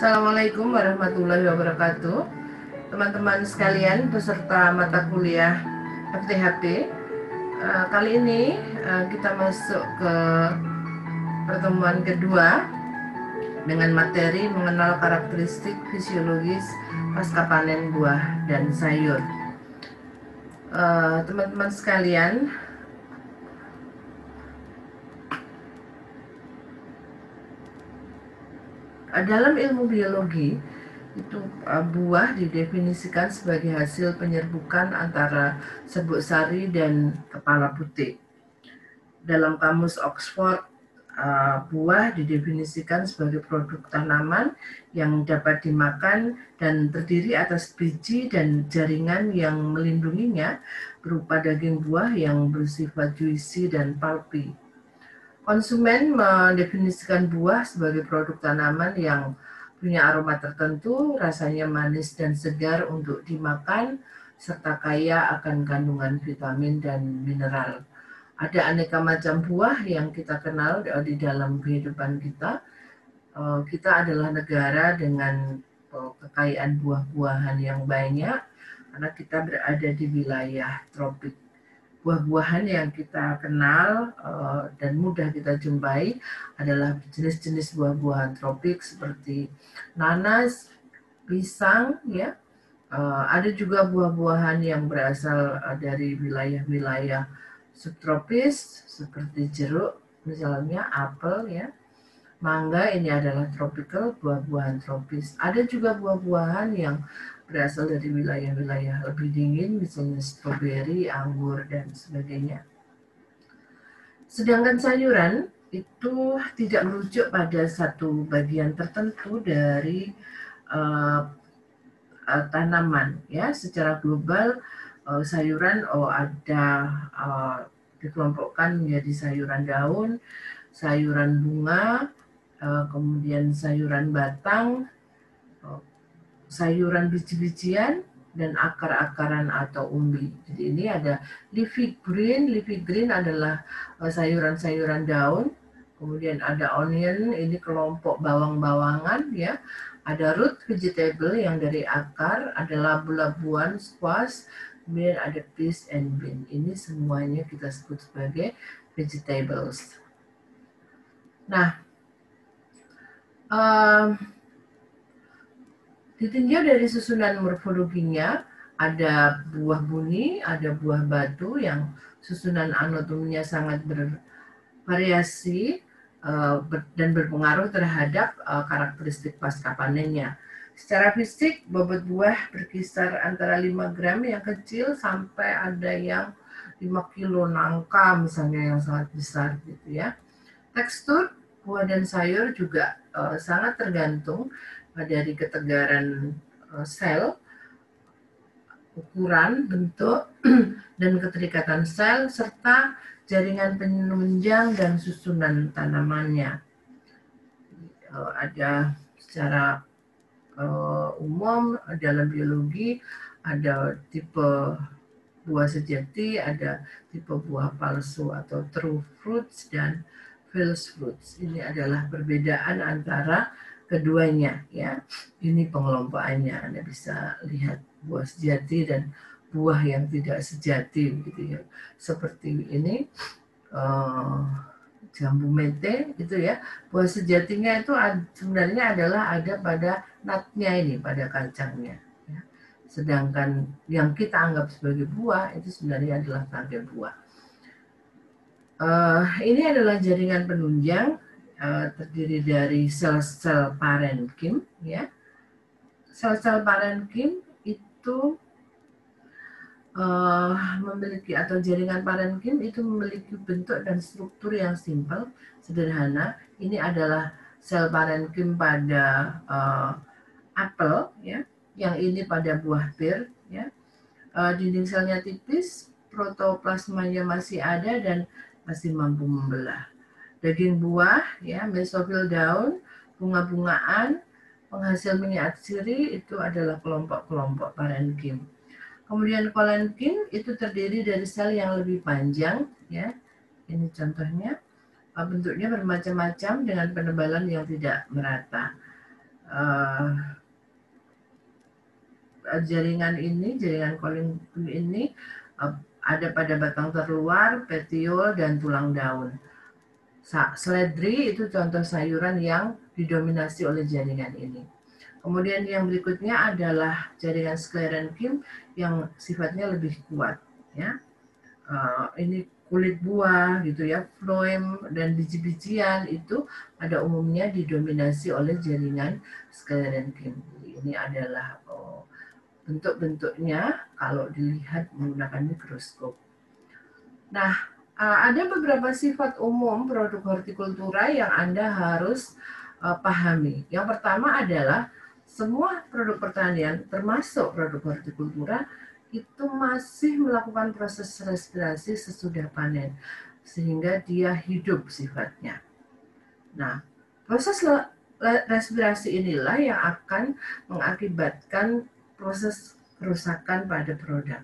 Assalamualaikum warahmatullahi wabarakatuh. Teman-teman sekalian peserta mata kuliah FTHP, eh, kali ini eh, kita masuk ke pertemuan kedua dengan materi mengenal karakteristik fisiologis pasca panen buah dan sayur. Eh, teman-teman sekalian, dalam ilmu biologi itu uh, buah didefinisikan sebagai hasil penyerbukan antara serbuk sari dan kepala putih. Dalam kamus Oxford, uh, buah didefinisikan sebagai produk tanaman yang dapat dimakan dan terdiri atas biji dan jaringan yang melindunginya berupa daging buah yang bersifat juicy dan pulpy. Konsumen mendefinisikan buah sebagai produk tanaman yang punya aroma tertentu, rasanya manis dan segar untuk dimakan, serta kaya akan kandungan vitamin dan mineral. Ada aneka macam buah yang kita kenal di dalam kehidupan kita. Eh, kita adalah negara dengan eh, kekayaan buah-buahan yang banyak, karena kita berada di wilayah tropik buah-buahan yang kita kenal uh, dan mudah kita jumpai adalah jenis-jenis buah-buahan tropik seperti nanas, pisang, ya. Uh, ada juga buah-buahan yang berasal uh, dari wilayah-wilayah subtropis seperti jeruk, misalnya apel, ya. Mangga ini adalah tropical, buah-buahan tropis. Ada juga buah-buahan yang berasal dari wilayah-wilayah lebih dingin, misalnya stroberi, anggur, dan sebagainya. Sedangkan sayuran itu tidak merujuk pada satu bagian tertentu dari uh, uh, tanaman. Ya, secara global uh, sayuran oh ada uh, dikelompokkan menjadi sayuran daun, sayuran bunga, uh, kemudian sayuran batang, sayuran biji-bijian dan akar-akaran atau umbi. Jadi ini ada leafy green. Leafy green adalah eh, sayuran-sayuran daun. Kemudian ada onion, ini kelompok bawang-bawangan ya. Ada root vegetable yang dari akar, ada labu-labuan, squash, kemudian ada peas and bean. Ini semuanya kita sebut sebagai vegetables. Nah, um, Ditinjau dari susunan morfologinya, ada buah buni, ada buah batu yang susunan anatominya sangat bervariasi uh, dan berpengaruh terhadap uh, karakteristik pasca panennya. Secara fisik, bobot buah berkisar antara 5 gram yang kecil sampai ada yang 5 kilo nangka misalnya yang sangat besar gitu ya. Tekstur buah dan sayur juga uh, sangat tergantung dari ketegaran eh, sel, ukuran, bentuk, dan keterikatan sel, serta jaringan penunjang dan susunan tanamannya. Eh, ada secara uh, umum dalam biologi ada tipe buah sejati, ada tipe buah palsu atau true fruits dan false fruits. Ini adalah perbedaan antara keduanya ya. Ini pengelompokannya Anda bisa lihat buah sejati dan buah yang tidak sejati begitu ya. Seperti ini uh, jambu mente gitu ya. Buah sejatinya itu sebenarnya adalah ada pada natnya ini, pada kacangnya. Ya. Sedangkan yang kita anggap sebagai buah itu sebenarnya adalah tangkai buah. Uh, ini adalah jaringan penunjang uh, terdiri dari sel-sel parenkim ya. Sel-sel parenkim itu uh, memiliki atau jaringan parenkim itu memiliki bentuk dan struktur yang simpel, sederhana. Ini adalah sel parenkim pada uh, apel ya, yang ini pada buah pir ya. Uh, dinding selnya tipis, protoplasmanya masih ada dan masih mampu membelah daging buah, ya, mesofil daun, bunga-bungaan, penghasil minyak siri itu adalah kelompok-kelompok parenkim. Kemudian kolenkin itu terdiri dari sel yang lebih panjang, ya. Ini contohnya bentuknya bermacam-macam dengan penebalan yang tidak merata. uh, jaringan ini, jaringan calling ini ada pada batang terluar, petiol, dan tulang daun. Seledri itu contoh sayuran yang didominasi oleh jaringan ini. Kemudian yang berikutnya adalah jaringan sklerenkim yang sifatnya lebih kuat. Ya, uh, ini kulit buah gitu ya, phloem dan biji-bijian itu pada umumnya didominasi oleh jaringan sklerenkim. Ini adalah oh, bentuk-bentuknya kalau dilihat menggunakan mikroskop. Nah, ada beberapa sifat umum produk hortikultura yang Anda harus uh, pahami. Yang pertama adalah semua produk pertanian termasuk produk hortikultura itu masih melakukan proses respirasi sesudah panen sehingga dia hidup sifatnya. Nah, proses respirasi inilah yang akan mengakibatkan proses kerusakan pada produk.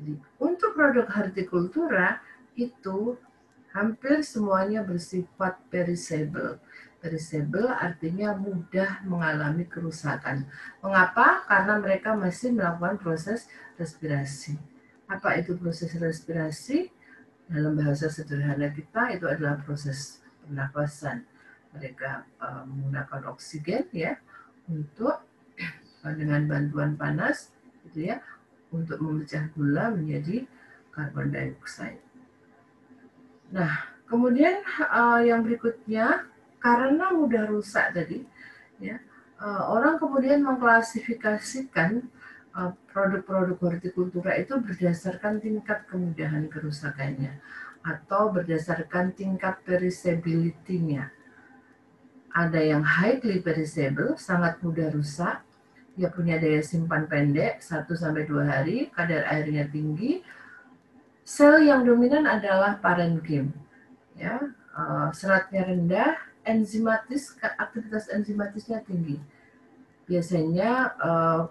Jadi, untuk produk hortikultura itu hampir semuanya bersifat perishable. Perishable artinya mudah mengalami kerusakan. Mengapa? Karena mereka masih melakukan proses respirasi. Apa itu proses respirasi? Dalam bahasa sederhana kita itu adalah proses pernafasan. Mereka uh, menggunakan oksigen ya untuk uh, dengan bantuan panas gitu ya untuk memecah gula menjadi karbon dioksida. Nah, kemudian uh, yang berikutnya karena mudah rusak tadi, ya uh, orang kemudian mengklasifikasikan uh, produk-produk hortikultura itu berdasarkan tingkat kemudahan kerusakannya atau berdasarkan tingkat perishability-nya. Ada yang highly perishable, sangat mudah rusak, dia punya daya simpan pendek 1 sampai 2 hari, kadar airnya tinggi. Sel yang dominan adalah parenchyma. Ya, uh, seratnya rendah, enzimatis aktivitas enzimatisnya tinggi. Biasanya uh,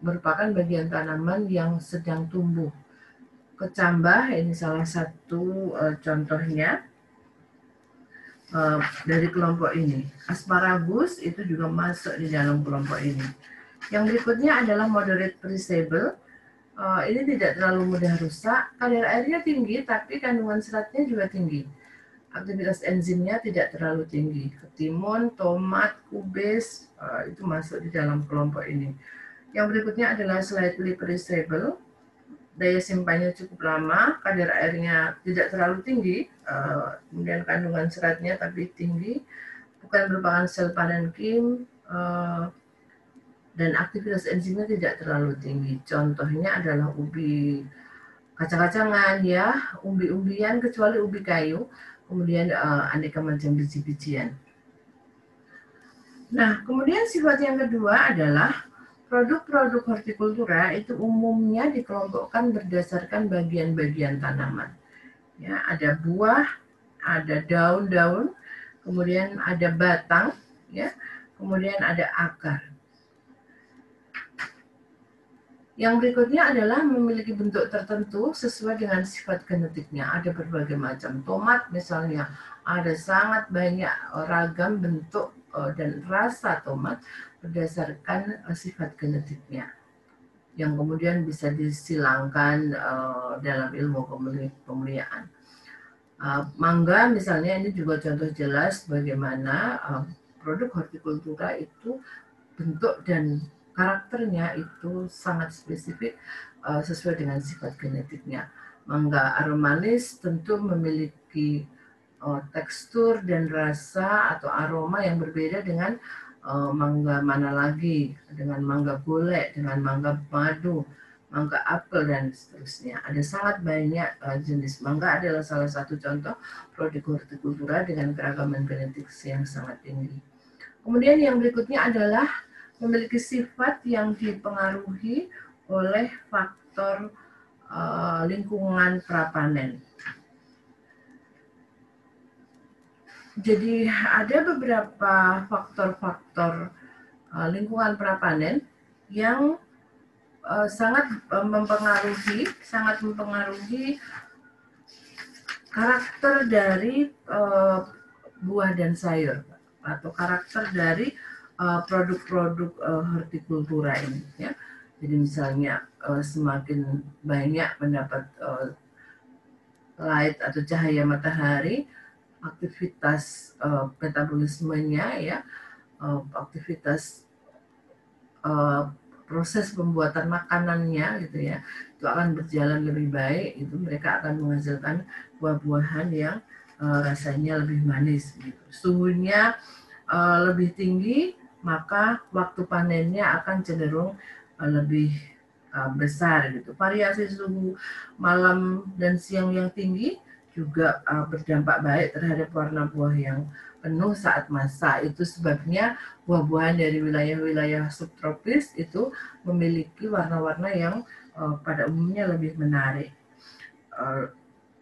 merupakan bagian tanaman yang sedang tumbuh. Kecambah ini salah satu uh, contohnya dari kelompok ini. Asparagus itu juga masuk di dalam kelompok ini. Yang berikutnya adalah moderate perishable. Uh, ini tidak terlalu mudah rusak, kadar airnya tinggi, tapi kandungan seratnya juga tinggi aktivitas enzimnya tidak terlalu tinggi. Ketimun, tomat, kubis uh, itu masuk di dalam kelompok ini. Yang berikutnya adalah slightly perishable. Daya simpannya cukup lama, kadar airnya tidak terlalu tinggi, uh, kemudian kandungan seratnya tapi tinggi, bukan merupakan sel parenkim, uh, dan aktivitas enzimnya tidak terlalu tinggi. Contohnya adalah ubi kacang-kacangan ya, umbi-umbian kecuali ubi kayu kemudian uh, aneka macam biji-bijian. Nah, kemudian sifat yang kedua adalah produk-produk hortikultura itu umumnya dikelompokkan berdasarkan bagian-bagian tanaman. Ya, ada buah, ada daun-daun, kemudian ada batang, ya, kemudian ada akar. Yang berikutnya adalah memiliki bentuk tertentu sesuai dengan sifat genetiknya. Ada berbagai macam tomat misalnya, ada sangat banyak ragam bentuk eh, dan rasa tomat berdasarkan eh, sifat genetiknya yang kemudian bisa disilangkan eh, dalam ilmu pemuliaan. Mangga misalnya ini juga contoh jelas bagaimana produk hortikultura itu bentuk dan karakternya itu sangat spesifik uh, sesuai dengan sifat genetiknya. Mangga aromanis tentu memiliki uh, tekstur dan rasa atau aroma yang berbeda dengan uh, mangga mana lagi, dengan mangga golek, dengan mangga madu, mangga apel dan seterusnya. Ada sangat banyak uh, jenis mangga adalah salah satu contoh produk hortikultura dengan keragaman genetik yang sangat tinggi. Kemudian yang berikutnya adalah memiliki sifat yang dipengaruhi oleh faktor uh, lingkungan prapanen. Jadi ada beberapa faktor-faktor uh, lingkungan prapanen yang uh, sangat mempengaruhi, sangat mempengaruhi karakter dari uh, buah dan sayur atau karakter dari produk-produk uh, hortikultura ini ya. Jadi misalnya uh, semakin banyak mendapat uh, light atau cahaya matahari, aktivitas uh, metabolismenya ya, uh, aktivitas uh, proses pembuatan makanannya gitu ya, itu akan berjalan lebih baik. Itu mereka akan menghasilkan buah-buahan yang uh, rasanya lebih manis. Gitu. Suhunya uh, lebih tinggi, maka waktu panennya akan cenderung uh, lebih uh, besar gitu. Variasi suhu malam dan siang yang tinggi juga uh, berdampak baik terhadap warna buah yang penuh saat masa. Itu sebabnya buah-buahan dari wilayah-wilayah subtropis itu memiliki warna-warna yang pada umumnya lebih menarik.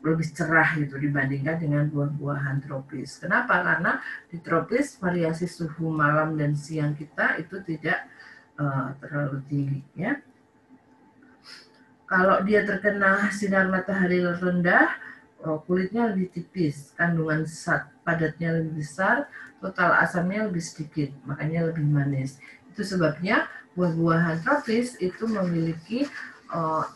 Lebih cerah gitu dibandingkan dengan buah-buahan tropis. Kenapa? Karena di tropis variasi suhu malam dan siang kita itu tidak uh, terlalu tinggi ya. Kalau dia terkena sinar matahari rendah, oh, kulitnya lebih tipis, kandungan zat padatnya lebih besar, total asamnya lebih sedikit, makanya lebih manis. Itu sebabnya buah-buahan tropis itu memiliki uh,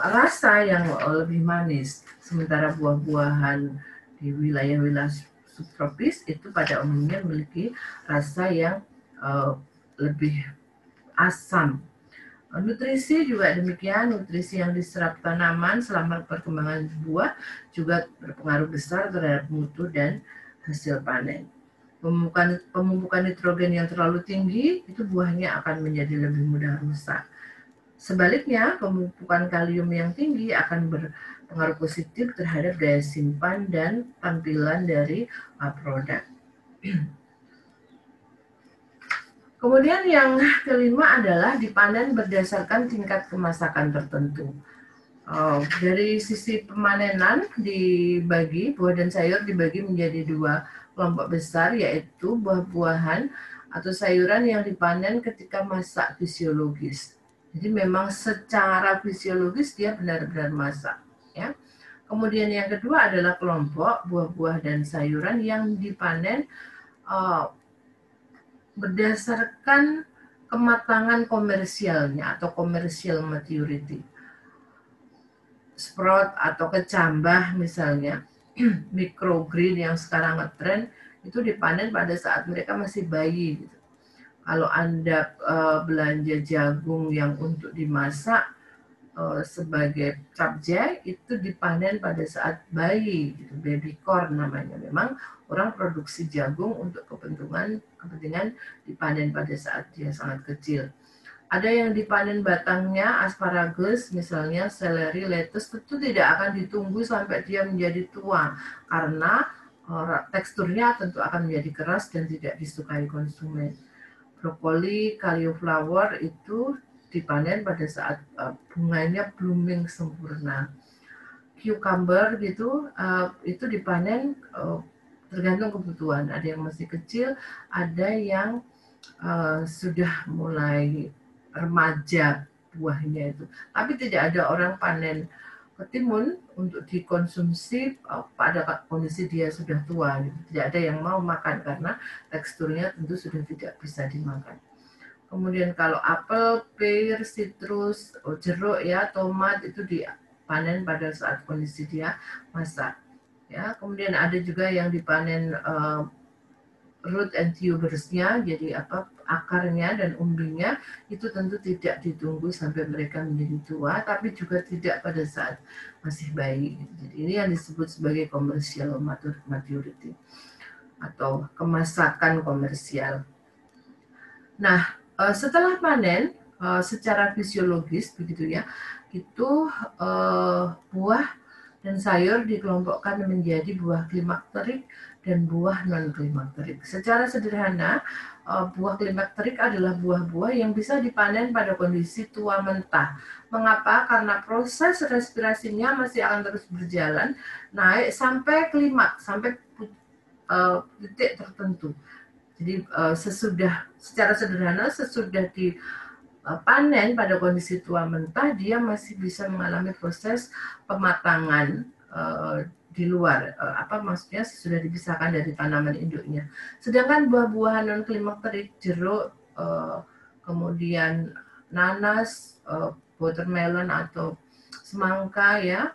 rasa yang lebih manis, sementara buah-buahan di wilayah-wilayah subtropis itu pada umumnya memiliki rasa yang uh, lebih asam Nutrisi juga demikian, nutrisi yang diserap tanaman selama perkembangan buah juga berpengaruh besar terhadap mutu dan hasil panen. Pemupukan, pemupukan nitrogen yang terlalu tinggi, itu buahnya akan menjadi lebih mudah rusak. Sebaliknya, pemupukan kalium yang tinggi akan berpengaruh positif terhadap daya simpan dan tampilan dari uh, produk. Kemudian yang kelima adalah dipanen berdasarkan tingkat kemasakan tertentu. Oh, dari sisi pemanenan dibagi buah dan sayur dibagi menjadi dua kelompok besar yaitu buah-buahan atau sayuran yang dipanen ketika masa fisiologis. Jadi memang secara fisiologis dia benar-benar masak. Ya. Kemudian yang kedua adalah kelompok buah-buah dan sayuran yang dipanen uh, berdasarkan kematangan komersialnya atau commercial maturity. Sprout atau kecambah misalnya, microgreen yang sekarang ngetren itu dipanen pada saat mereka masih bayi. Gitu. Kalau Anda uh, belanja jagung yang untuk dimasak, uh, sebagai capjay itu dipanen pada saat bayi, gitu, baby corn namanya. Memang orang produksi jagung untuk kepentingan kepentingan dipanen pada saat dia sangat kecil. Ada yang dipanen batangnya, asparagus, misalnya seleri, lettuce, tentu tidak akan ditunggu sampai dia menjadi tua karena uh, teksturnya tentu akan menjadi keras dan tidak disukai konsumen. Brokoli, cauliflower itu dipanen pada saat uh, bunganya blooming sempurna. Cucumber gitu uh, itu dipanen uh, tergantung kebutuhan. Ada yang masih kecil, ada yang uh, sudah mulai remaja buahnya itu. Tapi tidak ada orang panen ketimun untuk dikonsumsi pada kondisi dia sudah tua. Tidak ada yang mau makan karena teksturnya tentu sudah tidak bisa dimakan. Kemudian kalau apel, pear, citrus, oh, jeruk ya, tomat itu dipanen pada saat kondisi dia masak. Ya, kemudian ada juga yang dipanen uh, root and tubersnya, jadi apa akarnya dan umbinya itu tentu tidak ditunggu sampai mereka menjadi tua, tapi juga tidak pada saat masih bayi. Jadi ini yang disebut sebagai commercial maturity atau kemasakan komersial. Nah, uh, setelah panen uh, secara fisiologis begitu ya itu uh, buah dan sayur dikelompokkan menjadi buah klimakterik dan buah non klimakterik. Secara sederhana, buah klimakterik adalah buah-buah yang bisa dipanen pada kondisi tua mentah. Mengapa? Karena proses respirasinya masih akan terus berjalan naik sampai klimak, sampai uh, titik tertentu. Jadi uh, sesudah secara sederhana sesudah dipanen eh, pada kondisi tua mentah dia masih bisa mengalami proses pematangan di luar uh, apa maksudnya sudah dipisahkan dari tanaman induknya. Sedangkan buah-buahan non klimakterik jeruk uh, kemudian nanas, uh, watermelon atau semangka ya,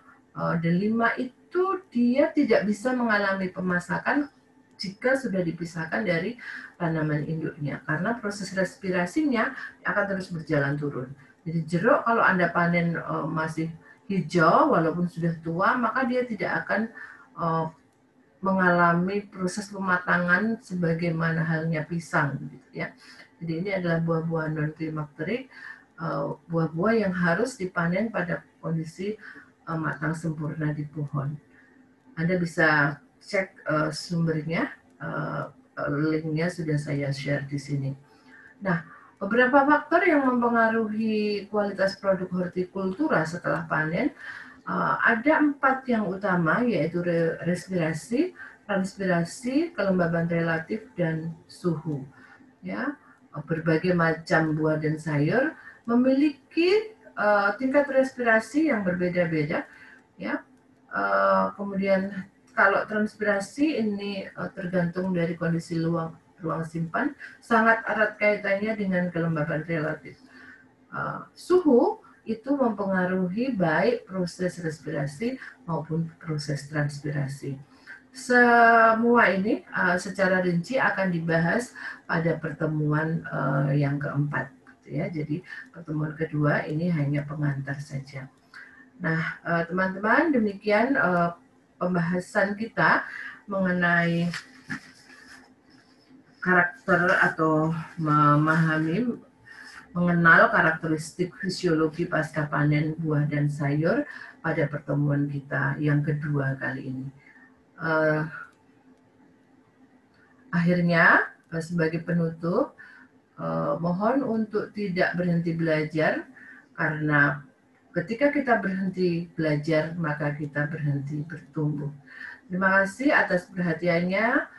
delima itu dia tidak bisa mengalami pemasakan jika sudah dipisahkan dari tanaman induknya karena proses respirasinya akan terus berjalan turun. Jadi jeruk kalau Anda panen masih hijau walaupun sudah tua maka dia tidak akan uh, mengalami proses pematangan sebagaimana halnya pisang gitu ya. Jadi ini adalah buah-buah non klimakterik, uh, buah-buah yang harus dipanen pada kondisi uh, matang sempurna di pohon. Anda bisa cek uh, sumbernya, uh, linknya sudah saya share di sini. Nah, Beberapa faktor yang mempengaruhi kualitas produk hortikultura setelah panen uh, ada empat yang utama yaitu respirasi, transpirasi, kelembaban relatif dan suhu. Ya, berbagai macam buah dan sayur memiliki uh, tingkat respirasi yang berbeda-beda. Ya, uh, kemudian kalau transpirasi ini tergantung dari kondisi luang ruang simpan sangat erat kaitannya dengan kelembaban relatif. Uh, suhu itu mempengaruhi baik proses respirasi maupun proses transpirasi. Semua ini uh, secara rinci akan dibahas pada pertemuan uh, yang keempat. Gitu ya. Jadi pertemuan kedua ini hanya pengantar saja. Nah, teman-teman, demikian pembahasan kita mengenai karakter atau memahami mengenal karakteristik fisiologi pasca panen buah dan sayur pada pertemuan kita yang kedua kali ini. Uh, akhirnya uh, sebagai penutup uh, mohon untuk tidak berhenti belajar karena ketika kita berhenti belajar maka kita berhenti bertumbuh. Terima kasih atas perhatiannya.